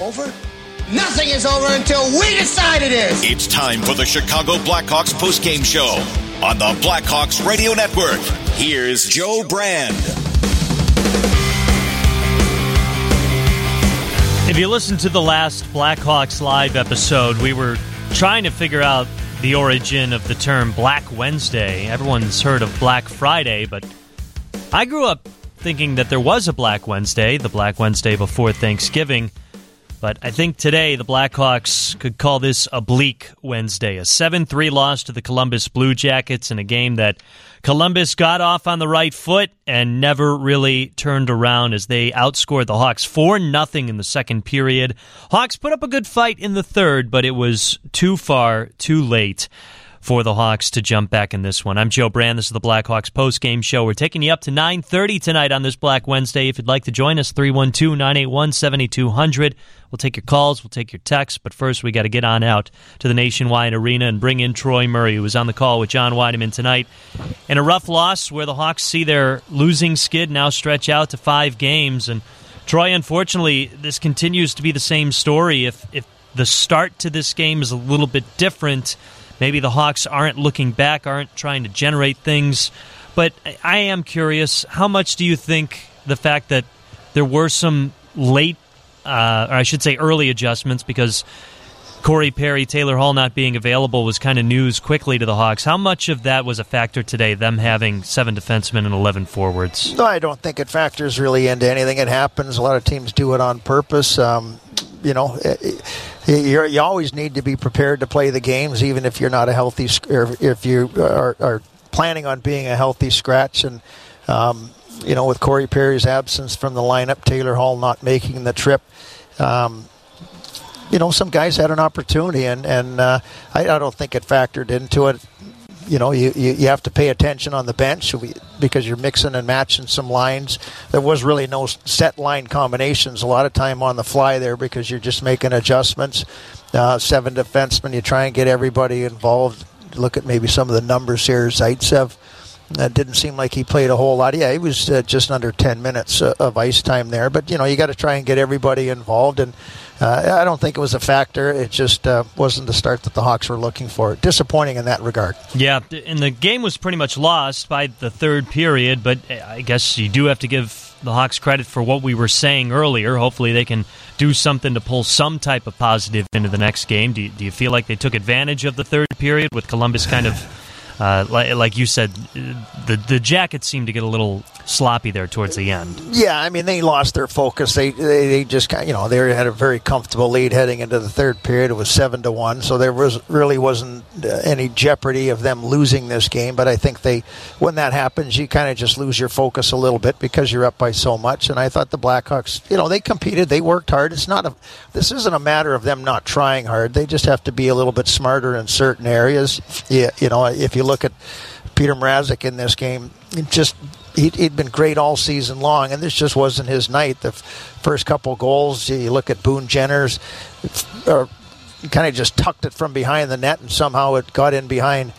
Over? Nothing is over until we decide it is. It's time for the Chicago Blackhawks postgame show on the Blackhawks Radio Network. Here's Joe Brand. If you listen to the last Blackhawks live episode, we were trying to figure out the origin of the term Black Wednesday. Everyone's heard of Black Friday, but I grew up thinking that there was a Black Wednesday, the Black Wednesday before Thanksgiving. But I think today the Blackhawks could call this a bleak Wednesday. A 7 3 loss to the Columbus Blue Jackets in a game that Columbus got off on the right foot and never really turned around as they outscored the Hawks 4 0 in the second period. Hawks put up a good fight in the third, but it was too far, too late for the Hawks to jump back in this one. I'm Joe Brand. This is the Blackhawks post-game show. We're taking you up to 9:30 tonight on this Black Wednesday. If you'd like to join us, 312-981-7200. We'll take your calls, we'll take your texts, but first we got to get on out to the Nationwide Arena and bring in Troy Murray, who was on the call with John Wiedeman tonight. In a rough loss where the Hawks see their losing skid now stretch out to 5 games and Troy, unfortunately, this continues to be the same story. If if the start to this game is a little bit different, Maybe the Hawks aren't looking back, aren't trying to generate things. But I am curious how much do you think the fact that there were some late, uh, or I should say early adjustments because Corey Perry, Taylor Hall not being available was kind of news quickly to the Hawks. How much of that was a factor today, them having seven defensemen and 11 forwards? No, I don't think it factors really into anything. It happens. A lot of teams do it on purpose. Um, you know, you're, you always need to be prepared to play the games, even if you're not a healthy, if you are, are planning on being a healthy scratch. And um, you know, with Corey Perry's absence from the lineup, Taylor Hall not making the trip. Um, you know, some guys had an opportunity, and and uh, I, I, don't think it factored into it you know, you, you, you, have to pay attention on the bench because you're mixing and matching some lines. There was really no set line combinations. A lot of time on the fly there because you're just making adjustments. Uh, seven defensemen, you try and get everybody involved. Look at maybe some of the numbers here. Zaitsev uh, didn't seem like he played a whole lot. Yeah, he was uh, just under 10 minutes uh, of ice time there. But, you know, you got to try and get everybody involved. And uh, I don't think it was a factor. It just uh, wasn't the start that the Hawks were looking for. Disappointing in that regard. Yeah, and the game was pretty much lost by the third period, but I guess you do have to give the Hawks credit for what we were saying earlier. Hopefully, they can do something to pull some type of positive into the next game. Do you, do you feel like they took advantage of the third period with Columbus kind of uh, like, like, you said, the the Jackets seemed to get a little sloppy there towards the end. Yeah, I mean they lost their focus. They they, they just you know they had a very comfortable lead heading into the third period. It was seven to one, so there was really wasn't uh, any jeopardy of them losing this game. But I think they when that happens, you kind of just lose your focus a little bit because you're up by so much. And I thought the Blackhawks, you know, they competed, they worked hard. It's not a this isn't a matter of them not trying hard. They just have to be a little bit smarter in certain areas. Yeah, you know, if you look at Peter Mrazek in this game, just he had been great all season long, and this just wasn't his night. The first couple goals, you look at Boone Jenner's, kind of just tucked it from behind the net, and somehow it got in behind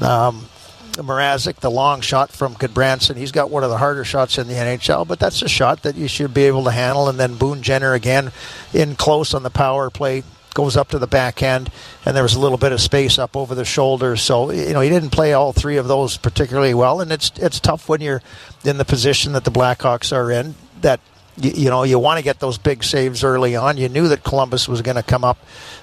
um, Mrazek, the long shot from Gudbranson. He's got one of the harder shots in the NHL, but that's a shot that you should be able to handle. And then Boone Jenner again in close on the power play goes up to the back end, and there was a little bit of space up over the shoulders. So you know he didn't play all three of those particularly well, and it's it's tough when you're in the position that the Blackhawks are in. That you, you know you want to get those big saves early on. You knew that Columbus was going to come up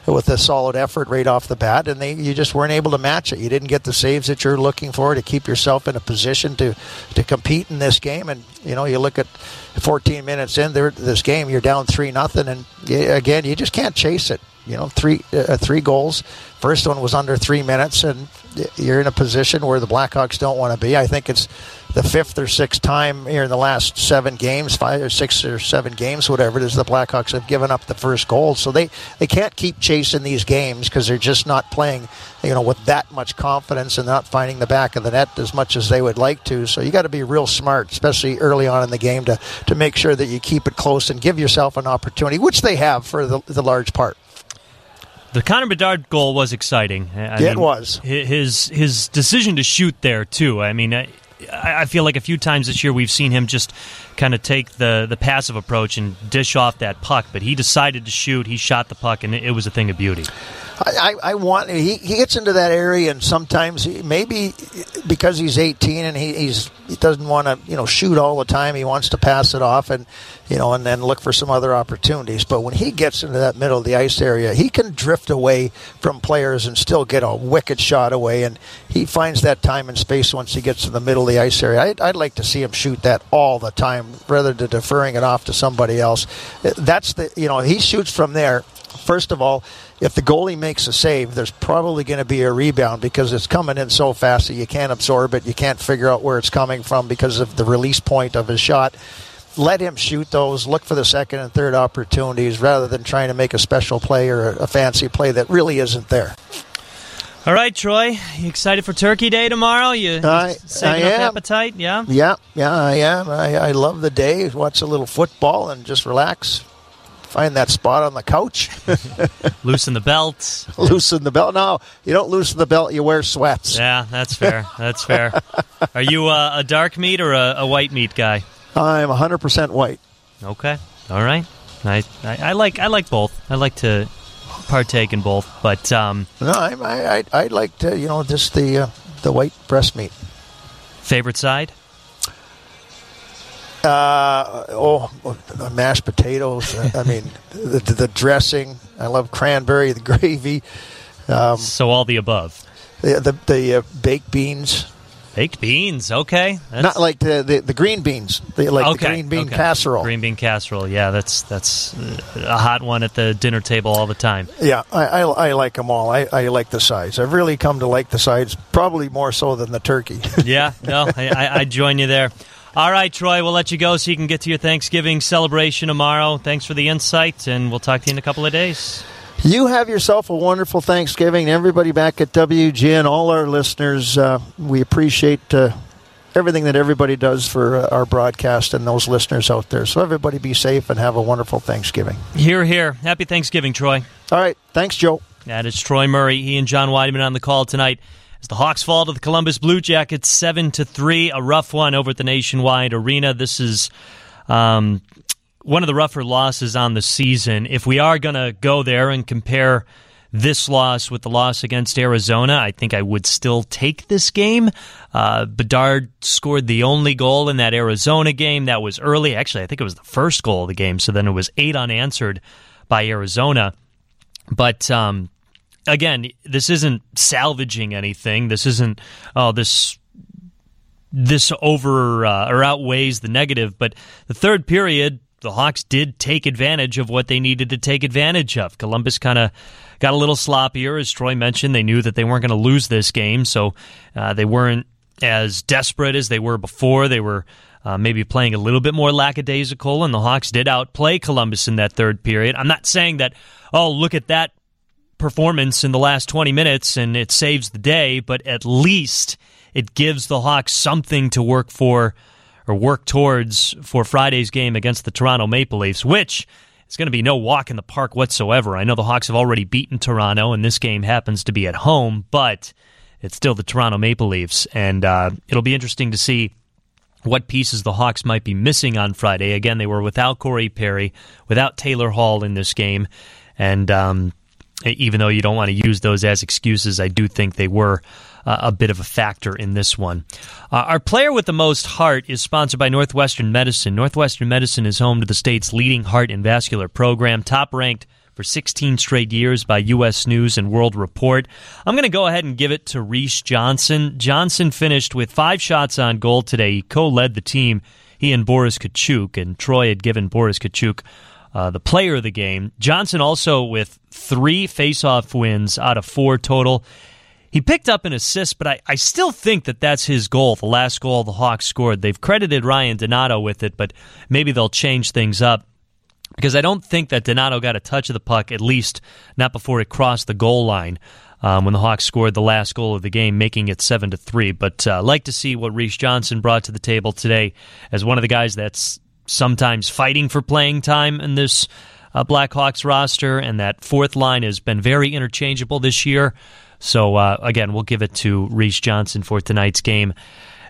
with a solid effort right off the bat, and they you just weren't able to match it. You didn't get the saves that you're looking for to keep yourself in a position to to compete in this game. And you know you look at 14 minutes in there this game, you're down three nothing, and again you just can't chase it you know, three uh, three goals. First one was under three minutes, and you're in a position where the Blackhawks don't want to be. I think it's the fifth or sixth time here in the last seven games, five or six or seven games, whatever it is, the Blackhawks have given up the first goal. So they, they can't keep chasing these games because they're just not playing, you know, with that much confidence and not finding the back of the net as much as they would like to. So you got to be real smart, especially early on in the game, to, to make sure that you keep it close and give yourself an opportunity, which they have for the, the large part. The Connor Bedard goal was exciting. I yeah, mean, it was his his decision to shoot there too. I mean, I feel like a few times this year we've seen him just kind of take the the passive approach and dish off that puck, but he decided to shoot. He shot the puck, and it, was a thing of beauty. I, I, I want he, he gets into that area and sometimes he, maybe because he's 18 and he, he's he doesn't want to you know shoot all the time he wants to pass it off and you know and then look for some other opportunities but when he gets into that middle of the ice area he can drift away from players and still get a wicked shot away and he finds that time and space once he gets to the middle of the ice area I'd, I'd like to see him shoot that all the time rather than deferring it off to somebody else uh, that's the you know he shoots from there first of all if the goalie makes a save, there's probably going to be a rebound because it's coming in so fast that you can't absorb it. You can't figure out where it's coming from because of the release point of his shot. Let him shoot those. Look for the second and third opportunities rather than trying to make a special play or a fancy play that really isn't there. All right, Troy, you excited for Turkey Day tomorrow? You I, saving I up am. appetite? Yeah. Yeah, yeah, I am. I, I love the day. Watch a little football and just relax. Find that spot on the couch. Loosen the belts. loosen the belt. No, you don't loosen the belt. You wear sweats. Yeah, that's fair. That's fair. Are you uh, a dark meat or a, a white meat guy? I'm 100% white. Okay. All right. I, I, I like I like both. I like to partake in both, but um, No, I, I, I, like to, you know, just the uh, the white breast meat. favorite side? Uh, oh, mashed potatoes. I mean, the, the dressing. I love cranberry, the gravy, um, So all the above. the the, the uh, baked beans. Baked beans. Okay. That's, Not like the, the, the green beans, the, like okay. the green bean okay. casserole. Green bean casserole. Yeah, that's that's a hot one at the dinner table all the time. Yeah, I, I, I like them all. I, I like the sides. I've really come to like the sides, probably more so than the turkey. Yeah. No, I, I join you there. All right, Troy, we'll let you go so you can get to your Thanksgiving celebration tomorrow. Thanks for the insight, and we'll talk to you in a couple of days. You have yourself a wonderful Thanksgiving. Everybody back at WGN, all our listeners, uh, we appreciate uh, everything that everybody does for uh, our broadcast and those listeners out there. So everybody be safe and have a wonderful Thanksgiving. Here, here. Happy Thanksgiving, Troy. All right. Thanks, Joe. That is Troy Murray. He and John Wiedeman on the call tonight. As the Hawks fall to the Columbus Blue Jackets seven to three, a rough one over at the Nationwide Arena. This is um, one of the rougher losses on the season. If we are going to go there and compare this loss with the loss against Arizona, I think I would still take this game. Uh, Bedard scored the only goal in that Arizona game. That was early. Actually, I think it was the first goal of the game. So then it was eight unanswered by Arizona. But um, again, this isn't salvaging anything. This isn't oh this this over uh, or outweighs the negative. But the third period, the Hawks did take advantage of what they needed to take advantage of. Columbus kind of got a little sloppier, as Troy mentioned. They knew that they weren't going to lose this game, so uh, they weren't as desperate as they were before. They were. Uh, maybe playing a little bit more lackadaisical, and the Hawks did outplay Columbus in that third period. I'm not saying that, oh, look at that performance in the last 20 minutes and it saves the day, but at least it gives the Hawks something to work for or work towards for Friday's game against the Toronto Maple Leafs, which is going to be no walk in the park whatsoever. I know the Hawks have already beaten Toronto, and this game happens to be at home, but it's still the Toronto Maple Leafs, and uh, it'll be interesting to see what pieces the Hawks might be missing on Friday. Again, they were without Corey Perry, without Taylor Hall in this game, and um, even though you don't want to use those as excuses, I do think they were uh, a bit of a factor in this one. Uh, our player with the most heart is sponsored by Northwestern Medicine. Northwestern Medicine is home to the state's leading heart and vascular program, top ranked for 16 straight years by U.S. News and World Report. I'm going to go ahead and give it to Reese Johnson. Johnson finished with five shots on goal today. He co led the team, he and Boris Katchouk, and Troy had given Boris Katchouk uh, the player of the game. Johnson also with three faceoff wins out of four total. He picked up an assist, but I, I still think that that's his goal, the last goal the Hawks scored. They've credited Ryan Donato with it, but maybe they'll change things up because I don't think that Donato got a touch of the puck, at least not before it crossed the goal line. Um, when the Hawks scored the last goal of the game, making it seven to three. But uh, like to see what Reese Johnson brought to the table today as one of the guys that's sometimes fighting for playing time in this uh, Blackhawks roster, and that fourth line has been very interchangeable this year. So uh, again, we'll give it to Reese Johnson for tonight's game.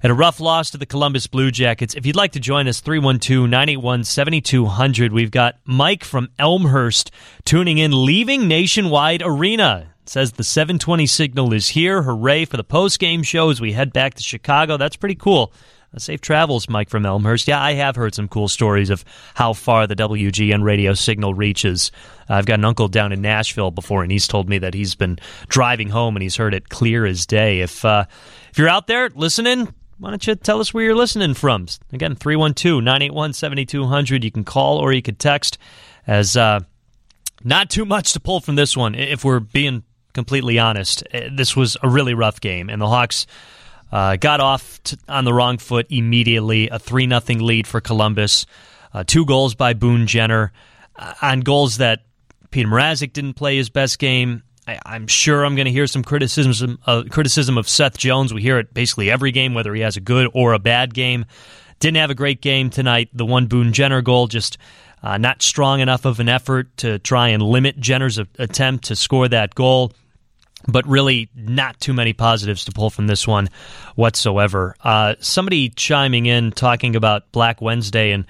At a rough loss to the Columbus Blue Jackets. If you'd like to join us, 312 981 7200. We've got Mike from Elmhurst tuning in, leaving Nationwide Arena. It says the 720 signal is here. Hooray for the post game show as we head back to Chicago. That's pretty cool. Safe travels, Mike from Elmhurst. Yeah, I have heard some cool stories of how far the WGN radio signal reaches. Uh, I've got an uncle down in Nashville before, and he's told me that he's been driving home and he's heard it clear as day. If uh, if you're out there listening, why don't you tell us where you're listening from? Again, 312 981 7200. You can call or you could text. As uh, not too much to pull from this one, if we're being completely honest. Uh, this was a really rough game, and the Hawks uh, got off to, on the wrong foot immediately. A 3 0 lead for Columbus. Uh, two goals by Boone Jenner uh, on goals that Peter Mrazek didn't play his best game. I, am sure I'm going to hear some criticism uh, criticism of Seth Jones. We hear it basically every game, whether he has a good or a bad game. Didn't have a great game tonight. The one Boone Jenner goal just uh, not strong enough of an effort to try and limit Jenner's attempt to score that goal. But really, not too many positives to pull from this one whatsoever. Uh, somebody chiming in talking about Black Wednesday and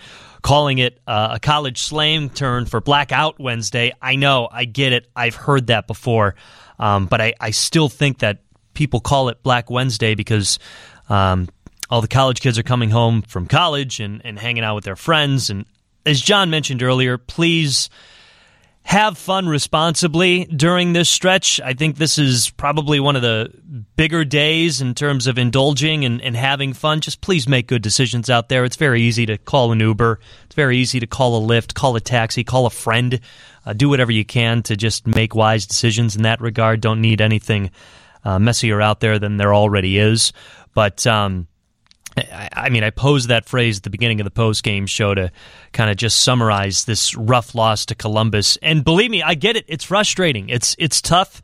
calling it uh, a college slang turn for Blackout Wednesday. I know, I get it. I've heard that before. Um, but I, I, still think that people call it Black Wednesday because um, all the college kids are coming home from college and, and hanging out with their friends. And as John mentioned earlier, please have fun responsibly during this stretch. I think this is probably one of the bigger days in terms of indulging and, and, having fun. Just please make good decisions out there. It's very easy to call an Uber, it's very easy to call a Lyft, call a taxi, call a friend. Uh, do whatever you can to just make wise decisions in that regard. Don't need anything uh, messier out there than there already is. But, um, I mean, I posed that phrase at the beginning of the post game show to kind of just summarize this rough loss to Columbus. And believe me, I get it. It's frustrating. It's it's tough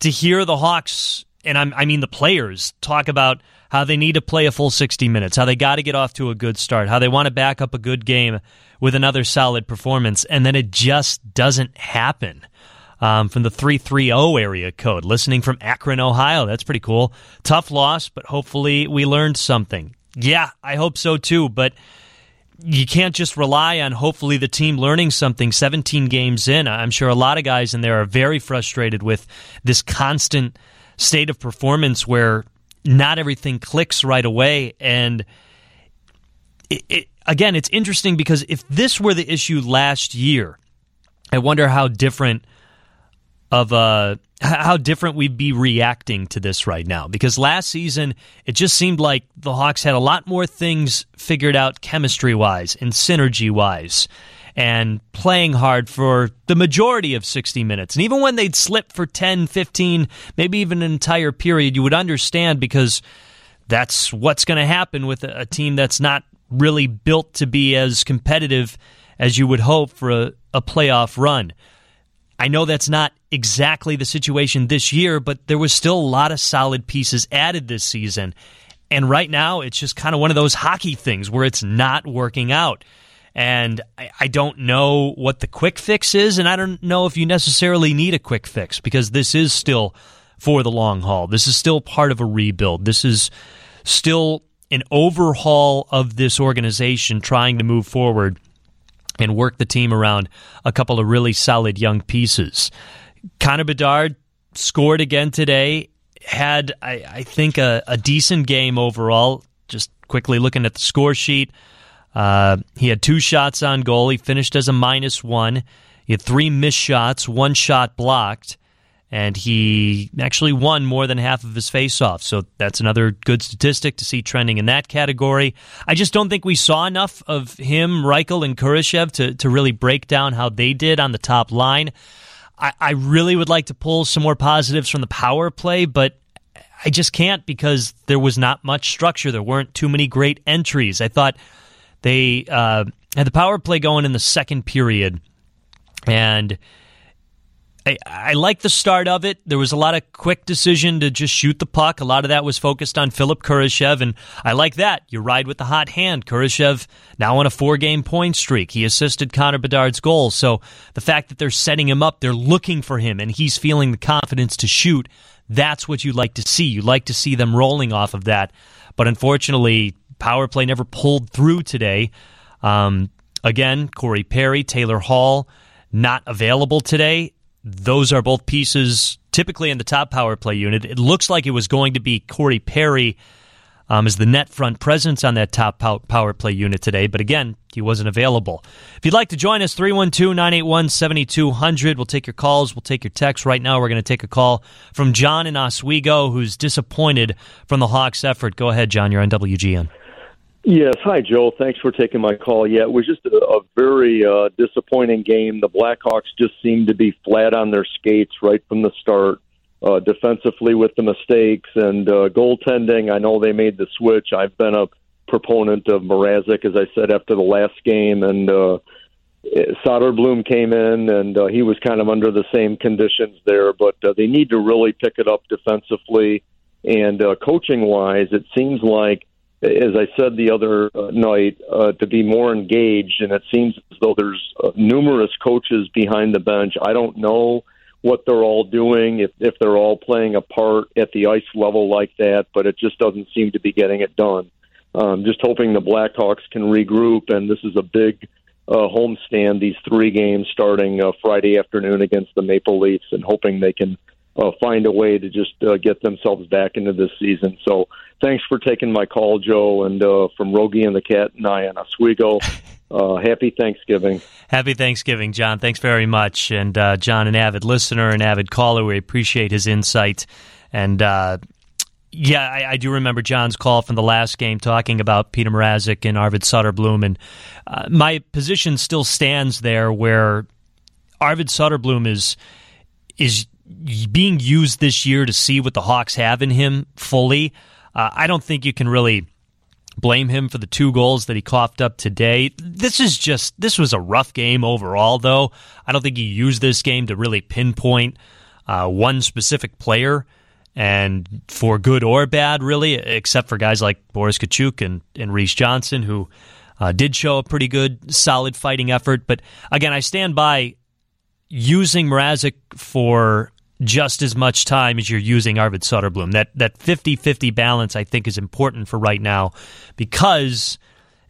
to hear the Hawks and I'm, I mean the players talk about how they need to play a full 60 minutes, how they got to get off to a good start, how they want to back up a good game with another solid performance, and then it just doesn't happen. Um, from the 330 area code, listening from Akron, Ohio. That's pretty cool. Tough loss, but hopefully we learned something. Yeah, I hope so too, but you can't just rely on hopefully the team learning something 17 games in. I'm sure a lot of guys in there are very frustrated with this constant state of performance where not everything clicks right away. And it, it, again, it's interesting because if this were the issue last year, I wonder how different of uh, how different we'd be reacting to this right now. Because last season, it just seemed like the Hawks had a lot more things figured out chemistry wise and synergy wise and playing hard for the majority of 60 minutes. And even when they'd slip for 10, 15, maybe even an entire period, you would understand because that's what's going to happen with a, team that's not really built to be as competitive as you would hope for a, a playoff run. I know that's not exactly the situation this year, but there was still a lot of solid pieces added this season. And right now, it's just kind of one of those hockey things where it's not working out. And I, I, don't know what the quick fix is, and I don't know if you necessarily need a quick fix because this is still for the long haul. This is still part of a rebuild. This is still an overhaul of this organization trying to move forward and work the team around a couple of really solid young pieces. Connor Bedard scored again today, had, I, I think, a, a, decent game overall. Just quickly looking at the score sheet, uh, he had two shots on goal. He finished as a minus one. He had three missed shots, one shot blocked and he actually won more than half of his faceoffs. So that's another good statistic to see trending in that category. I just don't think we saw enough of him, Reichel, and Kurashev to, to really break down how they did on the top line. I, I really would like to pull some more positives from the power play, but I just can't because there was not much structure. There weren't too many great entries. I thought they uh, had the power play going in the second period, and I, I like the start of it. There was a lot of quick decision to just shoot the puck. A lot of that was focused on Philip Kurashev, and I like that. You ride with the hot hand. Kurashev now on a four-game point streak. He assisted Connor Bedard's goal, so the fact that they're setting him up, they're looking for him, and he's feeling the confidence to shoot. That's what you like to see. You like to see them rolling off of that. But unfortunately, power play never pulled through today. Um, again, Corey Perry, Taylor Hall, not available today. Those are both pieces typically in the top power play unit. It looks like it was going to be Corey Perry um, as the net front presence on that top power play unit today, but again, he wasn't available. If you'd like to join us, 312 981 7200. We'll take your calls, we'll take your texts. Right now, we're going to take a call from John in Oswego, who's disappointed from the Hawks' effort. Go ahead, John, you're on WGN. Yes. Hi, Joe. Thanks for taking my call. Yeah, it was just a, a very uh, disappointing game. The Blackhawks just seemed to be flat on their skates right from the start. Uh, defensively with the mistakes and uh, goaltending, I know they made the switch. I've been a proponent of Mrazek, as I said after the last game, and uh, Soderblom came in, and uh, he was kind of under the same conditions there. But uh, they need to really pick it up defensively and uh, coaching wise. It seems like as I said the other uh, night, uh, to be more engaged. And it seems as though there's uh, numerous coaches behind the bench. I don't know what they're all doing, if, if they're all playing a part at the ice level like that, but it just doesn't seem to be getting it done. Um, just hoping the Blackhawks can regroup, and this is a big uh, homestand, these three games starting uh, Friday afternoon against the Maple Leafs, and hoping they can uh, find a way to just uh, get themselves back into this season. So thanks for taking my call, Joe, and uh, from Rogie and the Cat and I and Oswego. Uh, happy Thanksgiving. Happy Thanksgiving, John. Thanks very much. And uh, John, an avid listener, an avid caller, we appreciate his insight. And uh, yeah, I, I, do remember John's call from the last game talking about Peter Mrazek and Arvid Soderblom. And uh, my position still stands there where Arvid Soderblom is is being used this year to see what the Hawks have in him fully. Uh, I don't think you can really blame him for the two goals that he coughed up today. This is just this was a rough game overall, though. I don't think he used this game to really pinpoint uh, one specific player, and for good or bad, really, except for guys like Boris Katchouk and and Reese Johnson, who uh, did show a pretty good, solid fighting effort. But again, I stand by using Mrazek for just as much time as you're using Arvid Soderblom. That that 50-50 balance I think is important for right now because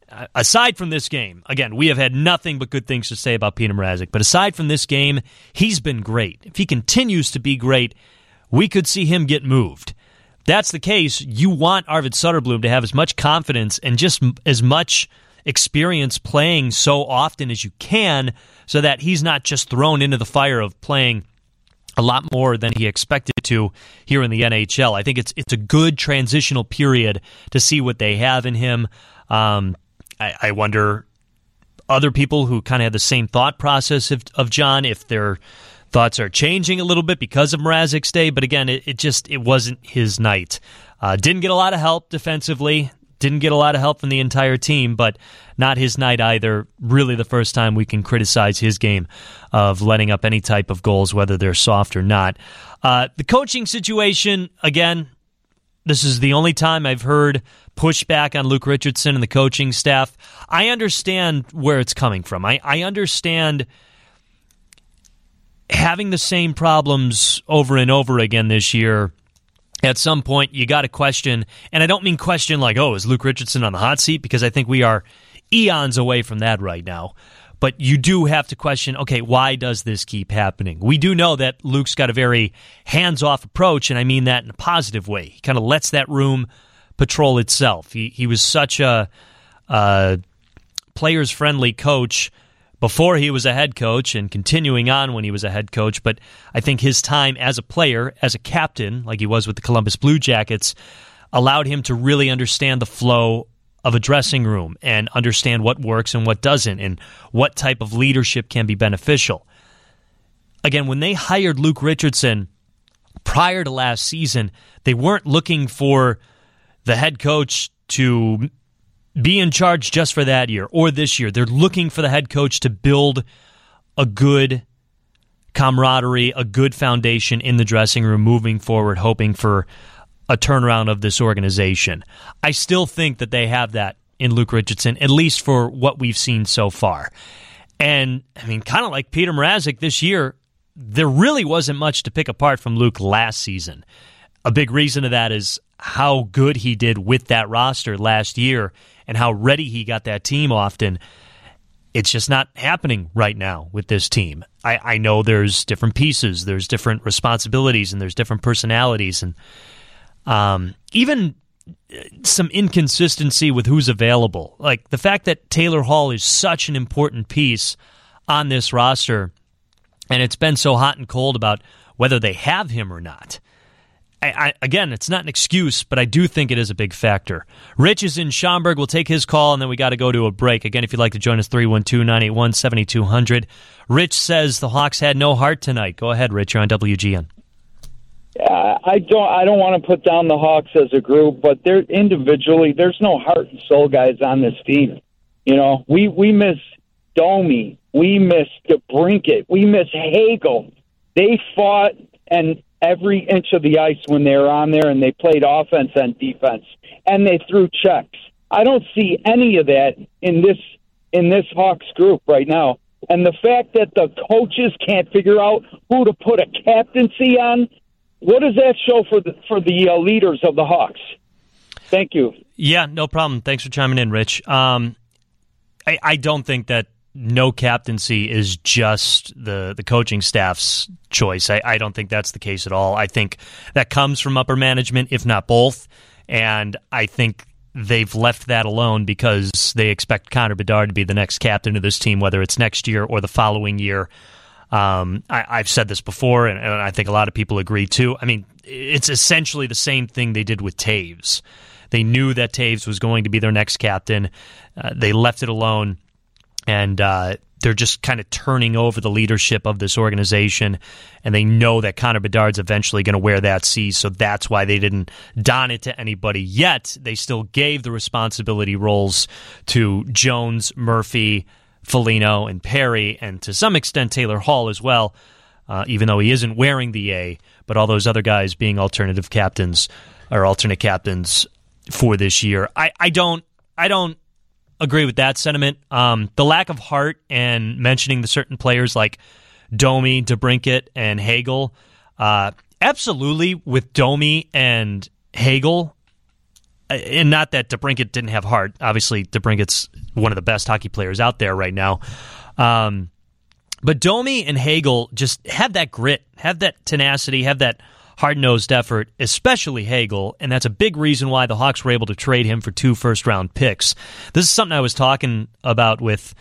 uh, aside from this game, again, we have had nothing but good things to say about Peter Mrazek, but aside from this game, he's been great. If he continues to be great, we could see him get moved. That's the case. You want Arvid Soderblom to have as much confidence and just as much experience playing so often as you can so that he's not just thrown into the fire of playing a lot more than he expected to here in the NHL. I think it's it's a good transitional period to see what they have in him. Um, I, I, wonder other people who kind of have the same thought process of, of, John if their thoughts are changing a little bit because of Mrazek's day. But again, it, it just it wasn't his night. Uh, didn't get a lot of help defensively. Didn't get a lot of help from the entire team, but not his night either. Really, the first time we can criticize his game of letting up any type of goals, whether they're soft or not. Uh, the coaching situation, again, this is the only time I've heard pushback on Luke Richardson and the coaching staff. I understand where it's coming from. I, I understand having the same problems over and over again this year at some point you got to question, and I don't mean question like, oh, is Luke Richardson on the hot seat? Because I think we are eons away from that right now. But you do have to question, okay, why does this keep happening? We do know that Luke's got a very hands off approach, and I mean that in a positive way. He kind of lets that room patrol itself. He, he was such a, players friendly coach before he was a head coach and continuing on when he was a head coach. But I think his time as a player, as a captain, like he was with the Columbus Blue Jackets, allowed him to really understand the flow of a dressing room and understand what works and what doesn't and what type of leadership can be beneficial. Again, when they hired Luke Richardson prior to last season, they weren't looking for the head coach to be in charge just for that year or this year. They're looking for the head coach to build a good camaraderie, a good foundation in the dressing room moving forward, hoping for a turnaround of this organization. I still think that they have that in Luke Richardson, at least for what we've seen so far. And I mean, kind of like Peter Mrazek this year, there really wasn't much to pick apart from Luke last season. a big reason of that is how good he did with that roster last year and how ready he got that team often. It's just not happening right now with this team. I, I know there's different pieces, there's different responsibilities, and there's different personalities, and um, even some inconsistency with who's available. Like the fact that Taylor Hall is such an important piece on this roster, and it's been so hot and cold about whether they have him or not. I, I, again, it's not an excuse, but I do think it is a big factor. Rich is in Schaumburg. We'll take his call, and then we got to go to a break. Again, if you'd like to join us, 312 981 7200. Rich says the Hawks had no heart tonight. Go ahead, Rich. You're on WGN. I don't. I don't want to put down the Hawks as a group, but they're individually. There's no heart and soul guys on this team. You know, we we miss Domi, we miss DeBrincat, we miss Hagel. They fought and every inch of the ice when they were on there, and they played offense and defense, and they threw checks. I don't see any of that in this in this Hawks group right now. And the fact that the coaches can't figure out who to put a captaincy on what does that show for the for the uh, leaders of the Hawks? Thank you. Yeah, no problem. Thanks for chiming in, Rich. Um, I, I don't think that no captaincy is just the the coaching staff's choice. I, I don't think that's the case at all. I think that comes from upper management, if not both. And I think they've left that alone because they expect Connor Bedard to be the next captain of this team, whether it's next year or the following year. Um, I, have said this before, and, and, I think a lot of people agree too. I mean, it's essentially the same thing they did with Toews. They knew that Toews was going to be their next captain. Uh, they left it alone, and uh, they're just kind of turning over the leadership of this organization. And they know that Connor Bedard's eventually going to wear that C, so that's why they didn't don it to anybody yet. They still gave the responsibility roles to Jones, Murphy, Foligno and Perry, and to some extent Taylor Hall as well, uh, even though he isn't wearing the A, but all those other guys being alternative captains or alternate captains for this year. I, I don't I don't agree with that sentiment. Um, the lack of heart and mentioning the certain players like Domi, DeBrincat, and Hagel. Uh, absolutely, with Domi and Hagel, uh, and not that DeBrincat didn't have heart. Obviously, DeBrincat's one of the best hockey players out there right now. Um, but Domi and Hagel just have that grit, have that tenacity, have that hard nosed effort, especially Hagel, and that's a big reason why the Hawks were able to trade him for two first round picks. This is something I was talking about with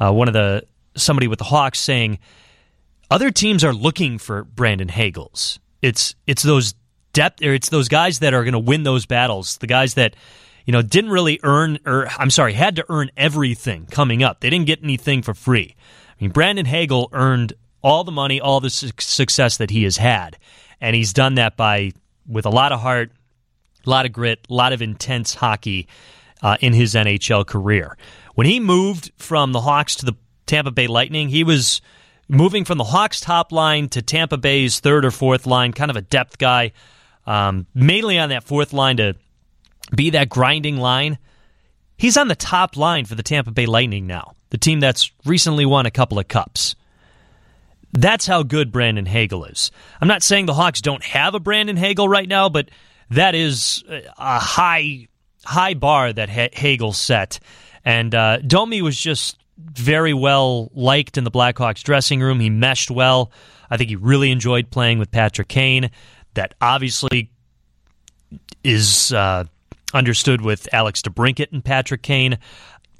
uh, one of the somebody with the Hawks saying other teams are looking for Brandon Hagels. It's it's those depth or it's those guys that are going to win those battles, the guys that you know, didn't really earn, or I'm sorry, had to earn everything coming up. They didn't get anything for free. I mean, Brandon Hagel earned all the money, all the su- success that he has had, and he's done that by with a lot of heart, a lot of grit, a lot of intense hockey uh, in his NHL career. When he moved from the Hawks to the Tampa Bay Lightning, he was moving from the Hawks top line to Tampa Bay's third or fourth line, kind of a depth guy, um, mainly on that fourth line to be that grinding line. He's on the top line for the Tampa Bay Lightning now, the team that's recently won a couple of cups. That's how good Brandon Hagel is. I'm not saying the Hawks don't have a Brandon Hagel right now, but that is a high high bar that Hagel set. And uh, Domi was just very well liked in the Blackhawks dressing room. He meshed well. I think he really enjoyed playing with Patrick Kane. That obviously is uh, understood with Alex DeBrincat and Patrick Kane.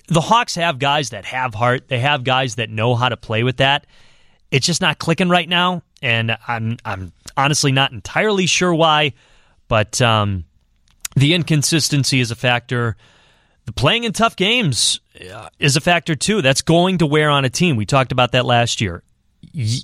The Hawks have guys that have heart. They have guys that know how to play with that. It's just not clicking right now, and I'm I'm honestly not entirely sure why, but um, the inconsistency is a factor. The playing in tough games uh, is a factor too. That's going to wear on a team. We talked about that last year. Y-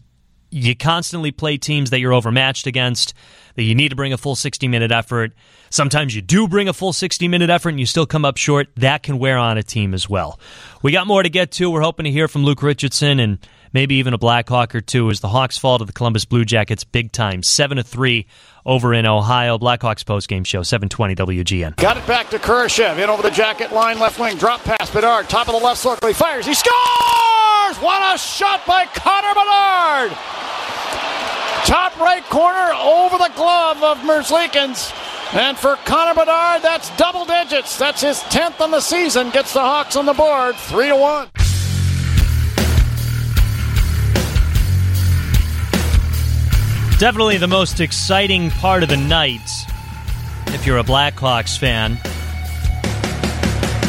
you constantly play teams that you're overmatched against, that you need to bring a full 60 minute effort. Sometimes you do bring a full 60 minute effort and you still come up short. That can wear on a team as well. We got more to get to. We're hoping to hear from Luke Richardson and maybe even a Blackhawk or two as the Hawks fall to the Columbus Blue Jackets big time. 7 to 3 over in Ohio. Blackhawks postgame show, 720 WGN. Got it back to Kurashev. In over the jacket line, left wing, drop pass. Bedard, top of the left circle. He fires. He scores! What a shot by Connor Bedard! top right corner over the glove of Merzlikins. And for Connor Bedard, that's double digits. That's his 10th on the season. Gets the Hawks on the board, 3 to 1. Definitely the most exciting part of the night if you're a Blackhawks fan.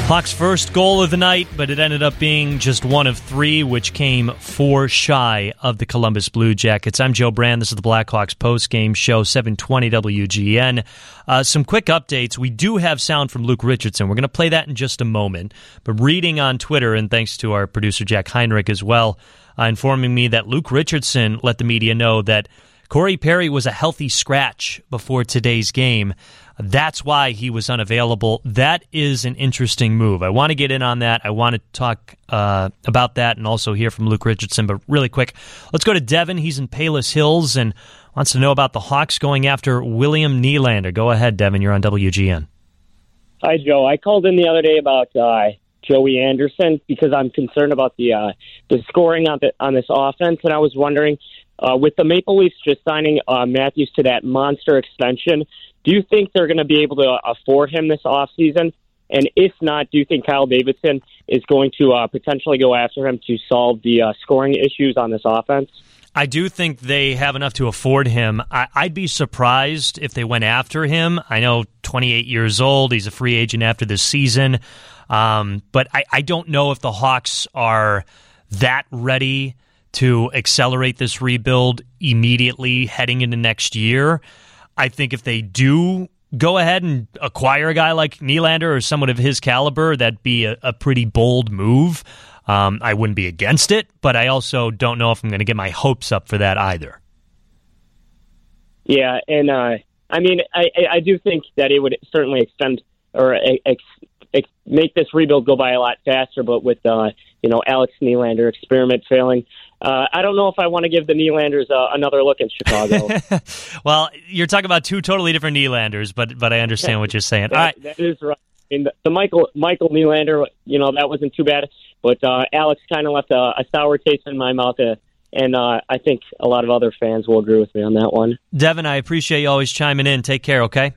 Hawks' first goal of the night, but it ended up being just one of three, which came four shy of the Columbus Blue Jackets. I'm Joe Brand. This is the Blackhawks post-game show, 720 WGN. Uh, some quick updates. We do have sound from Luke Richardson. We're going to play that in just a moment. But reading on Twitter, and thanks to our producer Jack Heinrich as well, uh, informing me that Luke Richardson let the media know that Corey Perry was a healthy scratch before today's game. That's why he was unavailable. That is an interesting move. I want to get in on that. I want to talk uh, about that and also hear from Luke Richardson. But really quick, let's go to Devin. He's in Palos Hills and wants to know about the Hawks going after William Nylander. Go ahead, Devin. You're on WGN. Hi, Joe. I called in the other day about uh, Joey Anderson because I'm concerned about the uh, the scoring on the, on this offense, and I was wondering, uh, with the Maple Leafs just signing uh, Matthews to that monster extension, do you think they're going to be able to afford him this offseason? And if not, do you think Kyle Davidson is going to uh, potentially go after him to solve the uh, scoring issues on this offense? I do think they have enough to afford him. I, would be surprised if they went after him. I know 28 years old. He's a free agent after this season. Um, but I, I don't know if the Hawks are that ready to accelerate this rebuild immediately heading into next year. I think if they do go ahead and acquire a guy like Nylander or someone of his caliber, that'd be a, a pretty bold move. Um, I wouldn't be against it, but I also don't know if I'm going to get my hopes up for that either. Yeah, and uh, I mean, I, I do think that it would certainly extend or ex, ex, make this rebuild go by a lot faster. But with uh, you know Alex Nylander experiment failing, uh, I don't know if I want to give the Nylanders uh, another look in Chicago. well, you're talking about two totally different Nylanders, but but I understand what you're saying. That, right, that is right. I mean, the, the Michael Michael Nylander, you know, that wasn't too bad, but uh, Alex kind of left a, a, sour taste in my mouth. Uh, and uh, I think a lot of other fans will agree with me on that one. Devin, I appreciate you always chiming in. Take care, okay?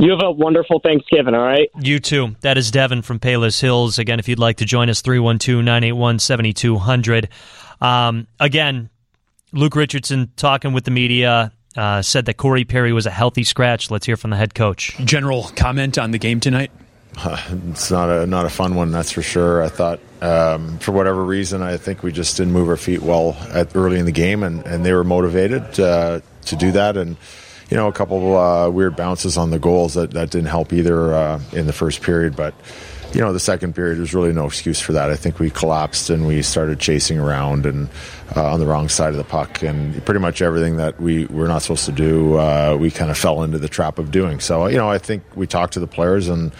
You have a wonderful Thanksgiving, all right? You too. That is Devin from Palos Hills. Again, if you'd like to join us, 312 981 7200. Um, again, Luke Richardson talking with the media uh, said that Corey Perry was a healthy scratch. Let's hear from the head coach. General comment on the game tonight. Uh, it's not a not a fun one, that's for sure. I thought um, for whatever reason, I think we just didn't move our feet well at, early in the game, and, and they were motivated uh, to do that. And you know, a couple uh, weird bounces on the goals that, that didn't help either uh, in the first period, but you know, the second period, there's really no excuse for that. I think we collapsed and we started chasing around and uh, on the wrong side of the puck, and pretty much everything that we were not supposed to do, uh, we kind of fell into the trap of doing. So, you know, I think we talked to the players and.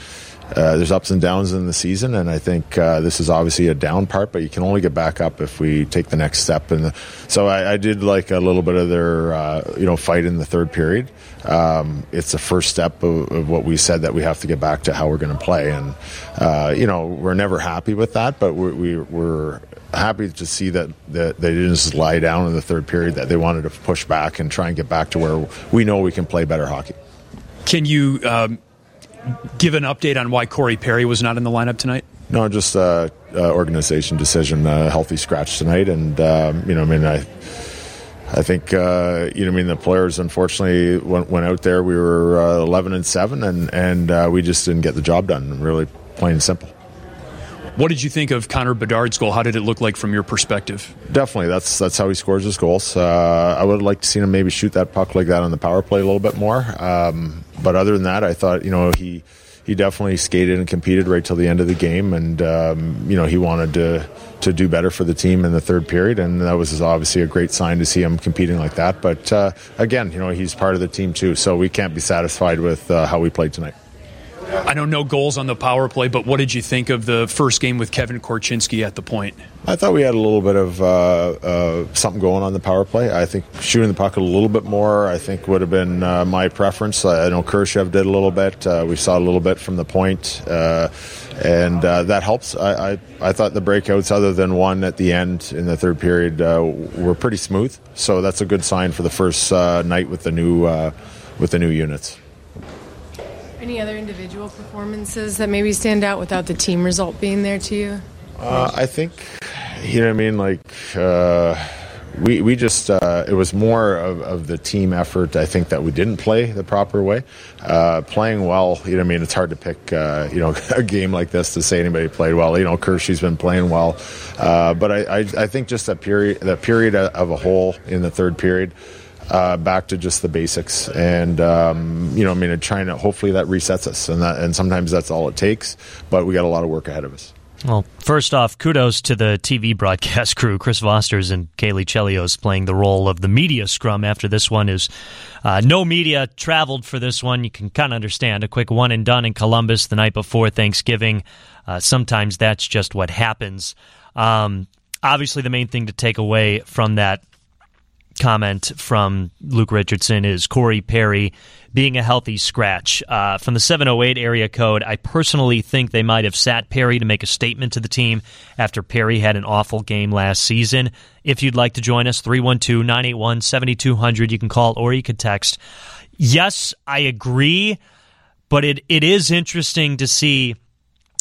Uh, there's ups and downs in the season, and I think uh, this is obviously a down part, but you can only get back up if we take the next step. And so I, I, did like a little bit of their, uh, you know, fight in the third period um, it's the first step of, of, what we said that we have to get back to how we're going to play. And, uh, you know, we're never happy with that, but we're, we, we're happy to see that, that they didn't just lie down in the third period, that they wanted to push back and try and get back to where we know we can play better hockey. Can you um, give an update on why Corey Perry was not in the lineup tonight? No, just uh, uh, organization decision, uh, healthy scratch tonight, and um, you know, I mean, I I think uh, you know. I mean, the players unfortunately went, went out there. We were uh, eleven and seven, and and uh, we just didn't get the job done. Really, plain and simple. What did you think of Connor Bedard's goal? How did it look like from your perspective? Definitely, that's that's how he scores his goals. Uh, I would like to see him maybe shoot that puck like that on the power play a little bit more. Um, but other than that, I thought you know he he definitely skated and competed right till the end of the game, and um, you know he wanted to to do better for the team in the third period, and that was obviously a great sign to see him competing like that. But uh, again, you know he's part of the team too, so we can't be satisfied with uh, how we played tonight. I know no goals on the power play, but what did you think of the first game with Kevin Korchinski at the point? I thought we had a little bit of uh, uh, something going on the power play. I think shooting the puck a little bit more, I think would have been uh, my preference. I know Kurashev did a little bit. Uh, we saw a little bit from the point. Uh, and uh, that helps. I, I, I thought the breakouts, other than one at the end in the third period, were pretty smooth. So that's a good sign for the first night with the new with the new units. Any other individual performances that maybe stand out without the team result being there to you? Uh, I think, you know what I mean? Like, uh, we, we just, uh, it was more of, of, the team effort, I think, that we didn't play the proper way. Uh, playing well, you know I mean? It's hard to pick, uh, you know, a game like this to say anybody played well. You know, Kershey's been playing well. Uh, but I, I, I, think just that period, that period of a whole in the third period, uh, back to just the basics. And um, you know, I mean, in China, hopefully that resets us, and that and sometimes that's all it takes. But we got a lot of work ahead of us. Well, first off, kudos to the TV broadcast crew. Chris Vosters and Caley Chelios playing the role of the media scrum after this one is uh, no media traveled for this one. You can kind of understand a quick one and done in Columbus the night before Thanksgiving. Uh, sometimes that's just what happens. Um, obviously, the main thing to take away from that comment from Luke Richardson is Corey Perry being a healthy scratch. Uh, from the 708 area code, I personally think they might have sat Perry to make a statement to the team after Perry had an awful game last season. If you'd like to join us, 312 981 7200, you can call or you can text. Yes, I agree, but it, it is interesting to see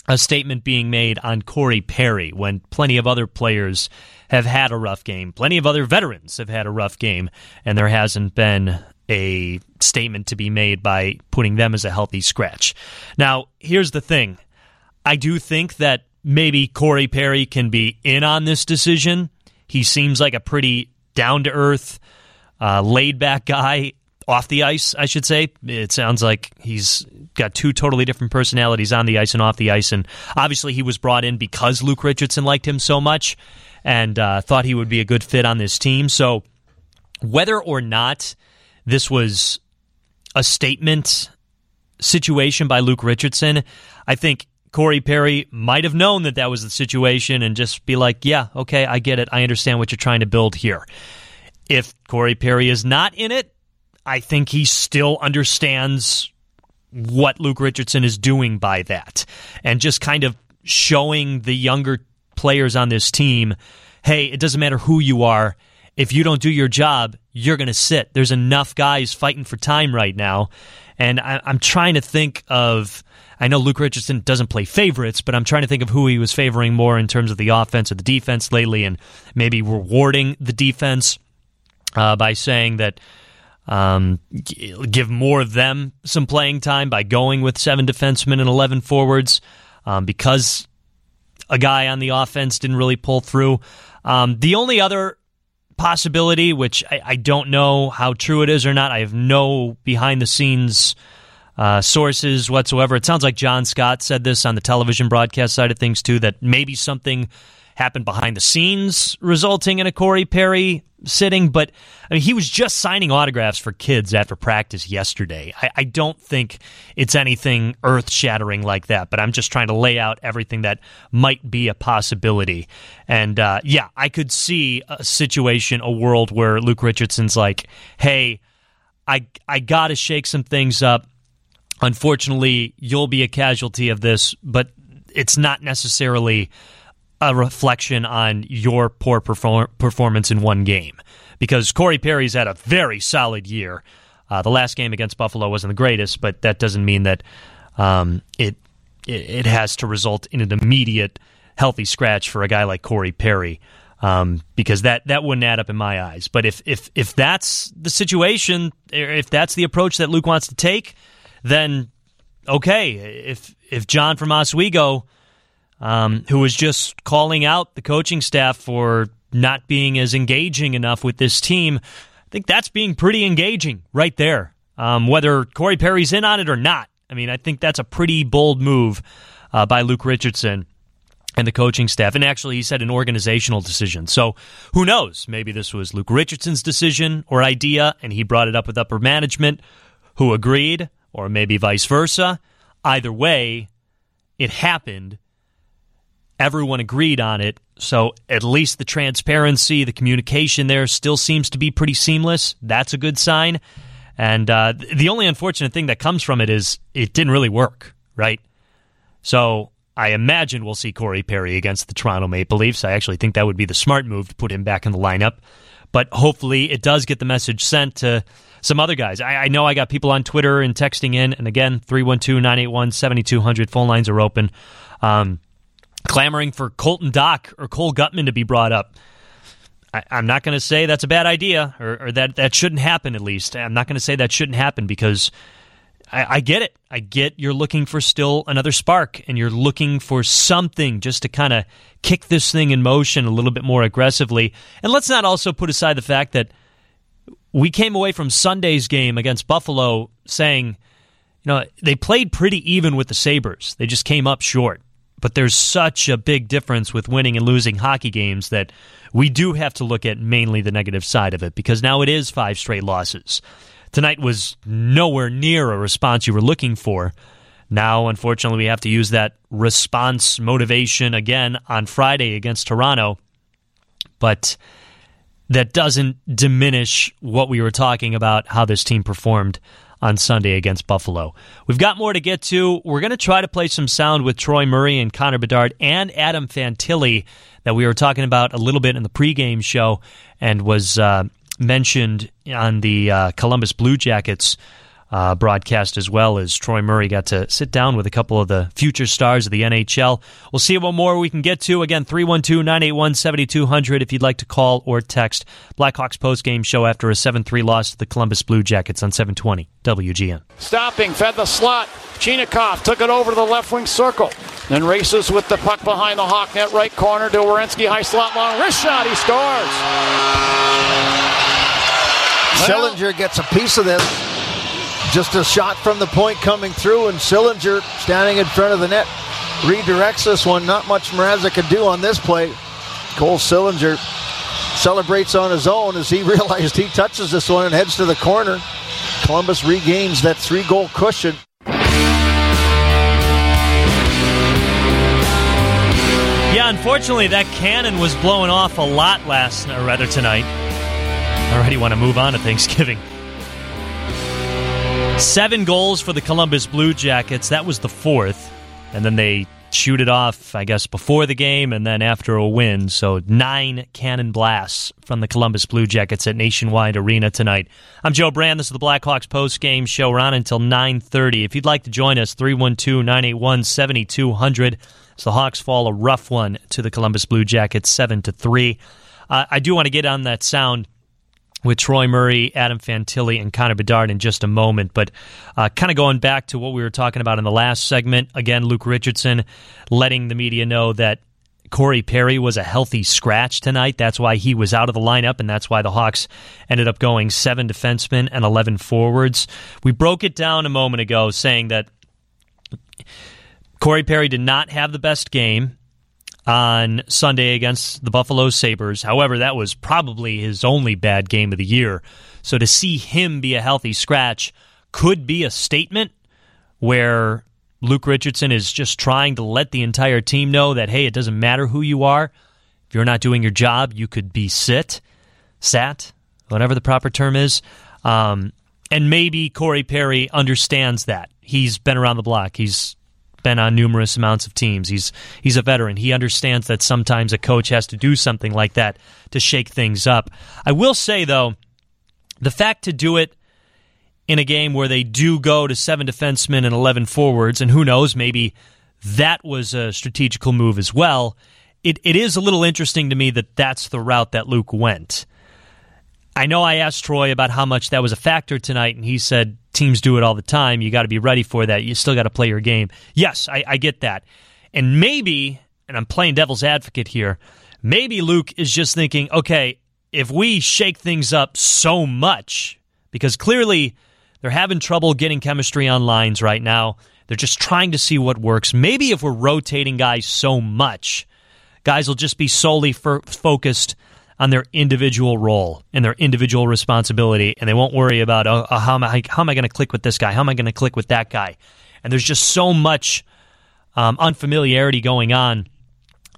a statement being made on Corey Perry when plenty of other players have had a rough game. Plenty of other veterans have had a rough game, and there hasn't been a statement to be made by putting them as a healthy scratch. Now, here's the thing I do think that maybe Corey Perry can be in on this decision. He seems like a pretty down to earth, uh, laid back guy off the ice, I should say. It sounds like he's got two totally different personalities on the ice and off the ice. And obviously, he was brought in because Luke Richardson liked him so much and uh, thought he would be a good fit on this team. So, whether or not this was a statement situation by Luke Richardson, I think Corey Perry might have known that that was the situation and just be like, yeah, okay, I get it. I understand what you're trying to build here. If Corey Perry is not in it, I think he still understands what Luke Richardson is doing by that and just kind of showing the younger players on this team hey, it doesn't matter who you are. If you don't do your job, you're going to sit. There's enough guys fighting for time right now. And I, I'm trying to think of. I know Luke Richardson doesn't play favorites, but I'm trying to think of who he was favoring more in terms of the offense or the defense lately, and maybe rewarding the defense uh, by saying that um, give more of them some playing time by going with seven defensemen and 11 forwards um, because a guy on the offense didn't really pull through. Um, the only other possibility, which I, I, don't know how true it is or not, I have no behind the scenes uh, sources whatsoever. It sounds like John Scott said this on the television broadcast side of things too, that maybe something happened behind the scenes, resulting in a Corey Perry sitting. But I mean, he was just signing autographs for kids after practice yesterday. I, I don't think it's anything earth shattering like that. But I'm just trying to lay out everything that might be a possibility. And uh, yeah, I could see a situation, a world where Luke Richardson's like, "Hey, I I got to shake some things up." Unfortunately, you'll be a casualty of this, but it's not necessarily a reflection on your poor perform- performance in one game because Corey Perry's had a very solid year. Uh, the last game against Buffalo wasn't the greatest, but that doesn't mean that um, it, it, it has to result in an immediate healthy scratch for a guy like Corey Perry. Um, because that, that wouldn't add up in my eyes. But if, if if that's the situation, if that's the approach that Luke wants to take, then okay. If if John from Oswego um, who was just calling out the coaching staff for not being as engaging enough with this team. I think that's being pretty engaging right there. Um, whether Corey Perry's in on it or not, I mean, I think that's a pretty bold move uh, by Luke Richardson and the coaching staff. And actually, he said an organizational decision. So who knows? Maybe this was Luke Richardson's decision or idea, and he brought it up with upper management who agreed, or maybe vice versa. Either way, it happened everyone agreed on it. So at least the transparency, the communication there still seems to be pretty seamless. That's a good sign. And uh, the only unfortunate thing that comes from it is it didn't really work, right? So I imagine we'll see Corey Perry against the Toronto Maple Leafs. I actually think that would be the smart move to put him back in the lineup. But hopefully, it does get the message sent to some other guys. I, I know I got people on Twitter and texting in. And again, 312 981 7200. Phone lines are open. Um, clamoring for Colton Dach or Cole Guttman to be brought up. I, am not going to say that's a bad idea or, or, that that shouldn't happen. At least I'm not going to say that shouldn't happen because I, I, get it. I get you're looking for still another spark and you're looking for something just to kind of kick this thing in motion a little bit more aggressively. And let's not also put aside the fact that we came away from Sunday's game against Buffalo saying, you know, they played pretty even with the Sabres. They just came up short. But there's such a big difference with winning and losing hockey games that we do have to look at mainly the negative side of it because now it is five straight losses. Tonight was nowhere near a response you were looking for. Now, unfortunately, we have to use that response motivation again on Friday against Toronto. But that doesn't diminish what we were talking about, how this team performed on Sunday against Buffalo. We've got more to get to. We're going to try to play some sound with Troy Murray and Connor Bedard and Adam Fantilli that we were talking about a little bit in the pregame show and was uh, mentioned on the uh, Columbus Blue Jackets uh, broadcast as well as Troy Murray got to sit down with a couple of the future stars of the NHL. We'll see what more we can get to. Again, 312 981 7200 if you'd like to call or text. Blackhawks postgame show after a 7 3 loss to the Columbus Blue Jackets on 720 WGN. Stopping, fed the slot. Chinakhov took it over to the left wing circle. Then races with the puck behind the Hawk net right corner to Werenski, high slot long wrist shot. He scores. Sillinger gets a piece of this. Just a shot from the point coming through, and Sillinger standing in front of the net redirects this one. Not much Mrazek could do on this play. Cole Sillinger celebrates on his own as he realized he touches this one and heads to the corner. Columbus regains that three goal cushion. Yeah, unfortunately, that cannon was blowing off a lot last, night or rather tonight. Already want to move on to Thanksgiving. Seven goals for the Columbus Blue Jackets. That was the fourth. And then they shoot it off, I guess, before the game and then after a win. So nine cannon blasts from the Columbus Blue Jackets at Nationwide Arena tonight. I'm Joe Brand. This is the Blackhawks post game show. We're on until 9.30. If you'd like to join us, 312-981-7200. So the Hawks fall a rough one to the Columbus Blue Jackets, 7 to 3. Uh, I do want to get on that sound with Troy Murray, Adam Fantilli, and Connor Bedard in just a moment. But uh, kind of going back to what we were talking about in the last segment, again, Luke Richardson letting the media know that Corey Perry was a healthy scratch tonight. That's why he was out of the lineup, and that's why the Hawks ended up going seven defensemen and 11 forwards. We broke it down a moment ago saying that Corey Perry did not have the best game on Sunday against the Buffalo Sabres. However, that was probably his only bad game of the year. So to see him be a healthy scratch could be a statement where Luke Richardson is just trying to let the entire team know that, hey, it doesn't matter who you are. If you're not doing your job, you could be sit, sat, whatever the proper term is. Um, and maybe Corey Perry understands that. He's been around the block. He's been on numerous amounts of teams. He's he's a veteran. He understands that sometimes a coach has to do something like that to shake things up. I will say though, the fact to do it in a game where they do go to seven defensemen and 11 forwards, and who knows, maybe that was a strategical move as well. It, it is a little interesting to me that that's the route that Luke went. I know I asked Troy about how much that was a factor tonight, and he said teams do it all the time. You got to be ready for that. You still got to play your game. Yes, I, I get that. And maybe, and I'm playing devil's advocate here, maybe Luke is just thinking, okay, if we shake things up so much, because clearly they're having trouble getting chemistry on lines right now. They're just trying to see what works. Maybe if we're rotating guys so much, guys will just be solely focused on their individual role and their individual responsibility, and they won't worry about oh, oh how am I how am I going to click with this guy? How am I going to click with that guy? And there's just so much um, unfamiliarity going on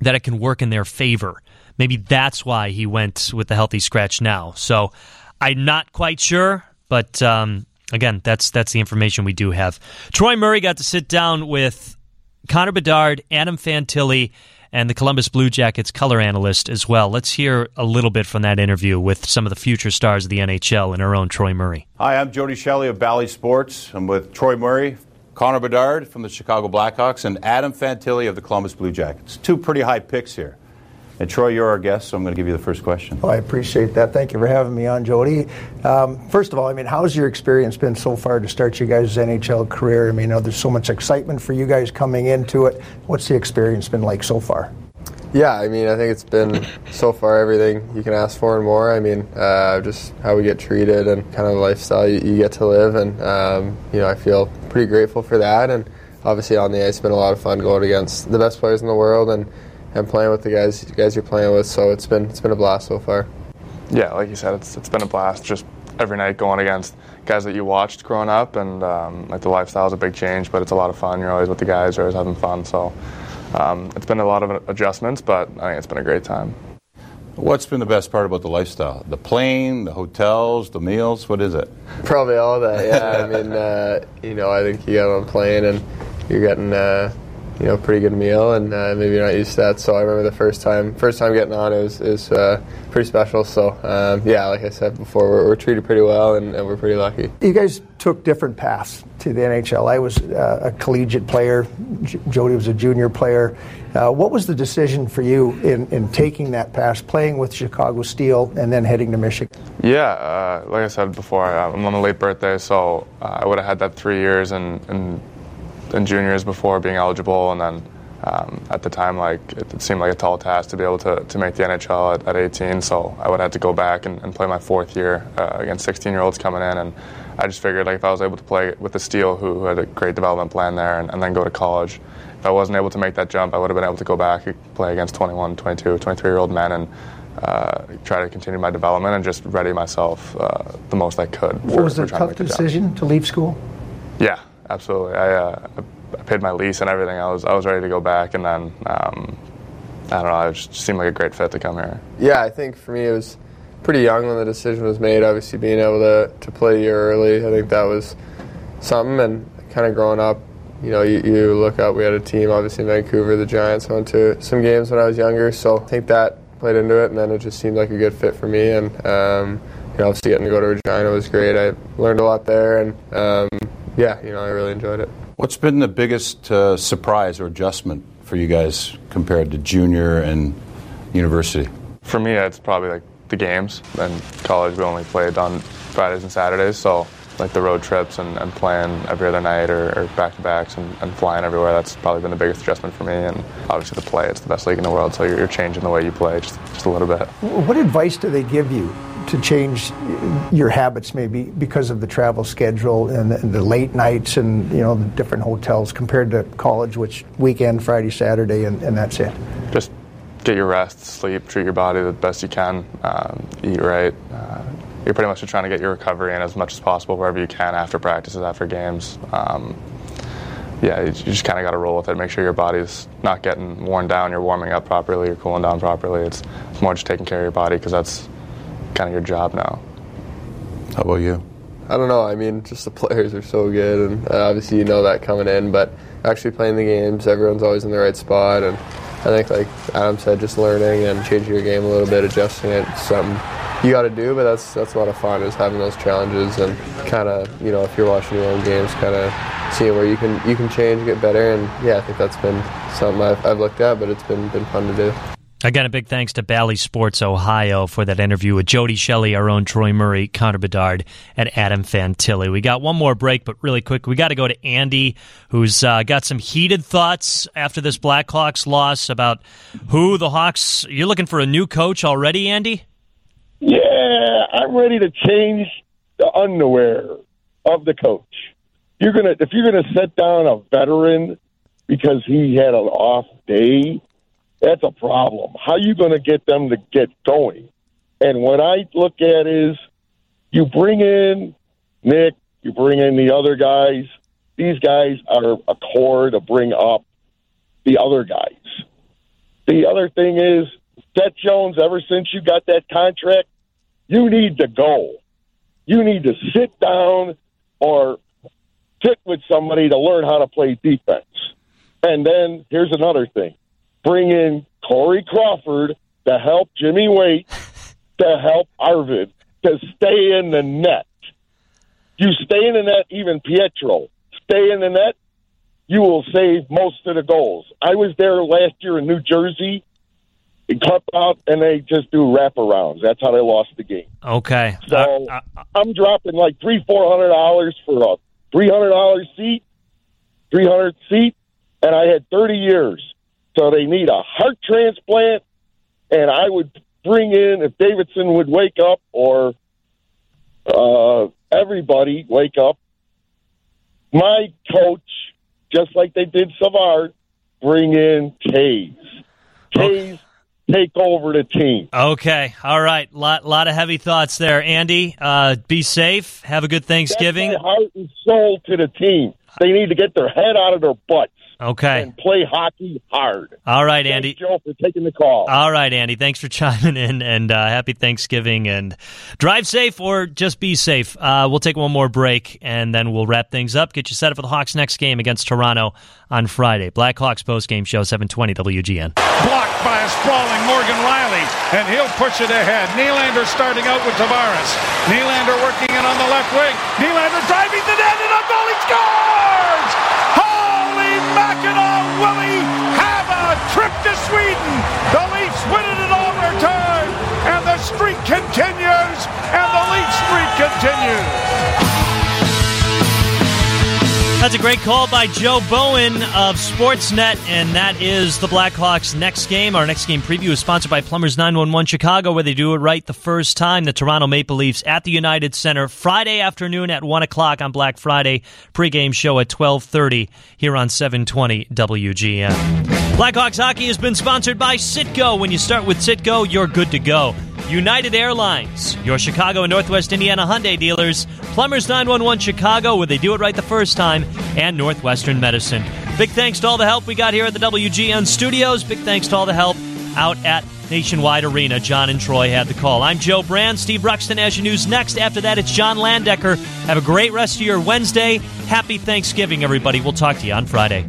that it can work in their favor. Maybe that's why he went with the healthy scratch now. So I'm not quite sure, but um, again, that's that's the information we do have. Troy Murray got to sit down with Connor Bedard, Adam Fantilli, and the Columbus Blue Jackets color analyst as well. Let's hear a little bit from that interview with some of the future stars of the NHL and our own Troy Murray. Hi, I'm Jody Shelley of Bally Sports. I'm with Troy Murray, Connor Bedard from the Chicago Blackhawks, and Adam Fantilli of the Columbus Blue Jackets. Two pretty high picks here. And Troy, you're our guest, so I'm going to give you the first question. Well, I appreciate that. Thank you for having me on, Jody. Um, first of all, I mean, how's your experience been so far to start you guys' NHL career? I mean, you know, there's so much excitement for you guys coming into it. What's the experience been like so far? Yeah, I mean, I think it's been so far everything you can ask for and more. I mean, uh, just how we get treated and kind of the lifestyle you, you get to live, and um, you know, I feel pretty grateful for that. And obviously, on the ice, it's been a lot of fun going against the best players in the world and, and playing with the guys guys you're playing with. So it's been it's been a blast so far. Yeah, like you said, it's it's been a blast. Just every night going against guys that you watched growing up, and um, like the lifestyle is a big change, but it's a lot of fun. You're always with the guys, you're always having fun. So um, it's been a lot of adjustments, but I think it's been a great time. What's been the best part about the lifestyle? The plane, the hotels, the meals? What is it? Probably all that. Yeah, I mean, uh, you know, I think you get on a plane and you're getting, uh, you know, pretty good meal, and uh, maybe you're not used to that. So I remember the first time, first time getting on, it was, it was uh, pretty special. So um, yeah, like I said before, we're, we're treated pretty well, and, and, we're pretty lucky. You guys took different paths to the NHL. I was uh, a collegiate player. J- Jody was a junior player. Uh, what was the decision for you in, in taking that path, playing with Chicago Steel, and then heading to Michigan? Yeah, uh, like I said before, I'm on a late birthday, so uh, I would have had that three years and. and in juniors before being eligible, and then um, at the time, like it, seemed like a tall task to be able to, to make the NHL at, at 18. So I would have to go back and, and play my fourth year uh, against 16 year olds coming in, and I just figured like if I was able to play with the Steel, who, who had a great development plan there, and, and, then go to college, if I wasn't able to make that jump, I would have been able to go back and play against 21, 22, 23 year old men and. Uh, try to continue my development and just ready myself uh, the most I could. For, what was it a tough to decision to leave school? Yeah, absolutely. I, uh, I paid my lease and everything. I was I was ready to go back, and then um, I don't know. It just seemed like a great fit to come here. Yeah, I think for me it was pretty young when the decision was made. Obviously, being able to to play a year early, I think that was something. And kind of growing up, you know, you, you look up. We had a team, obviously in Vancouver, the Giants. Went to some games when I was younger, so I think that played into it. And then it just seemed like a good fit for me. And um, you know, obviously getting to go to Regina was great. I learned a lot there, and um, yeah, you know, I really enjoyed it. What's been the biggest uh, surprise or adjustment for you guys compared to junior and university? For me, it's probably like the games. In college, we only played on Fridays and Saturdays, so like the road trips and, and playing every other night or, back to backs and, and, flying everywhere. That's probably been the biggest adjustment for me. And obviously, the play, it's the best league in the world, so you're, you're changing the way you play just, just a little bit. What advice do they give you to change your habits maybe because of the travel schedule and the, and the, late nights and you know the different hotels compared to college which weekend friday saturday and, and that's it just get your rest sleep treat your body the best you can um, eat right uh, you're pretty much just trying to get your recovery in as much as possible wherever you can after practices after games um, yeah, you just kind of got to roll with it. Make sure your body's not getting worn down. You're warming up properly. You're cooling down properly. It's, it's more just taking care of your body because that's kind of your job now. How about you? I don't know. I mean, just the players are so good, and uh, obviously you know that coming in. But actually playing the games, everyone's always in the right spot, and I think, like Adam said, just learning and changing your game a little bit, adjusting it, something you got to do. But that's that's a lot of fun is having those challenges and kind of you know if you're watching your own games, kind of seeing where you can you can change, get better, and yeah, I think that's been something I've, I've looked at, but it's been been fun to do. Again, a big thanks to Bally Sports Ohio for that interview with Jody Shelley, our own Troy Murray, Connor Bedard, and Adam Fantilli. We got one more break, but really quick, we got to go to Andy, who's uh, got some heated thoughts after this Blackhawks loss about who the Hawks. You're looking for a new coach already, Andy? Yeah, I'm ready to change the underwear of the coach. You're gonna if you're gonna set down a veteran because he had an off day that's a problem. How are you going to get them to get going? And what I look at is you bring in Nick, you bring in the other guys. These guys are a core to bring up the other guys. The other thing is, Seth Jones, ever since you got that contract, you need to go. You need to sit down or sit with somebody to learn how to play defense. And then here's another thing: bring in Corey Crawford to help Jimmy Waite to help Arvid to stay in the net. You stay in the net, even Pietro. Stay in the net, you will save most of the goals. I was there last year in New Jersey. They cut out and they just do wraparounds. That's how they lost the game. Okay. So Uh, I'm dropping like three, four hundred dollars for a three hundred dollars seat, three hundred seat, and I had thirty years. So they need a heart transplant, and I would bring in if Davidson would wake up or uh, everybody wake up. My coach, just like they did Savard, bring in Toews. Toews take over the team. Okay. All right. Lot lot of heavy thoughts there, Andy. Uh, be safe. Have a good Thanksgiving. Heart and soul to the team. They need to get their head out of their butts Okay. and play hockey hard. All right, Andy. Joe, for taking the call. All right, Andy. Thanks for chiming in, and uh, happy Thanksgiving. And drive safe, or just be safe. Uh, we'll take one more break, and then we'll wrap things up. Get you set up for the Hawks' next game against Toronto on Friday. Blackhawks post game show seven twenty WGN. Blocked by a sprawling Morgan Rielly, and he'll push it ahead. Nylander starting out with Tavares. Nylander working in on the left wing. Nylander driving the net, and a goal he scores! Mackinac, will he have a trip to Sweden? The Leafs win it in overtime, and the streak continues, and the Leaf streak continues. That's a great call by Joe Bowen of Sportsnet, and that is the Blackhawks' next game. Our next game preview is sponsored by Plumbers 911 Chicago, where they do it right the first time. The Toronto Maple Leafs at the United Center Friday afternoon at one o'clock on Black Friday. Pregame show at twelve thirty here on seven twenty WGN. Blackhawks hockey has been sponsored by Sitco. When you start with Sitco, you're good to go. United Airlines, your Chicago and Northwest Indiana Hyundai dealers, Plumbers 911 Chicago, where they do it right the first time, and Northwestern Medicine. Big thanks to all the help we got here at the WGN studios. Big thanks to all the help out at Nationwide Arena. John and Troy had the call. I'm Joe Brand. Steve Ruxton as your news next. After that, it's John Landecker. Have a great rest of your Wednesday. Happy Thanksgiving, everybody. We'll talk to you on Friday.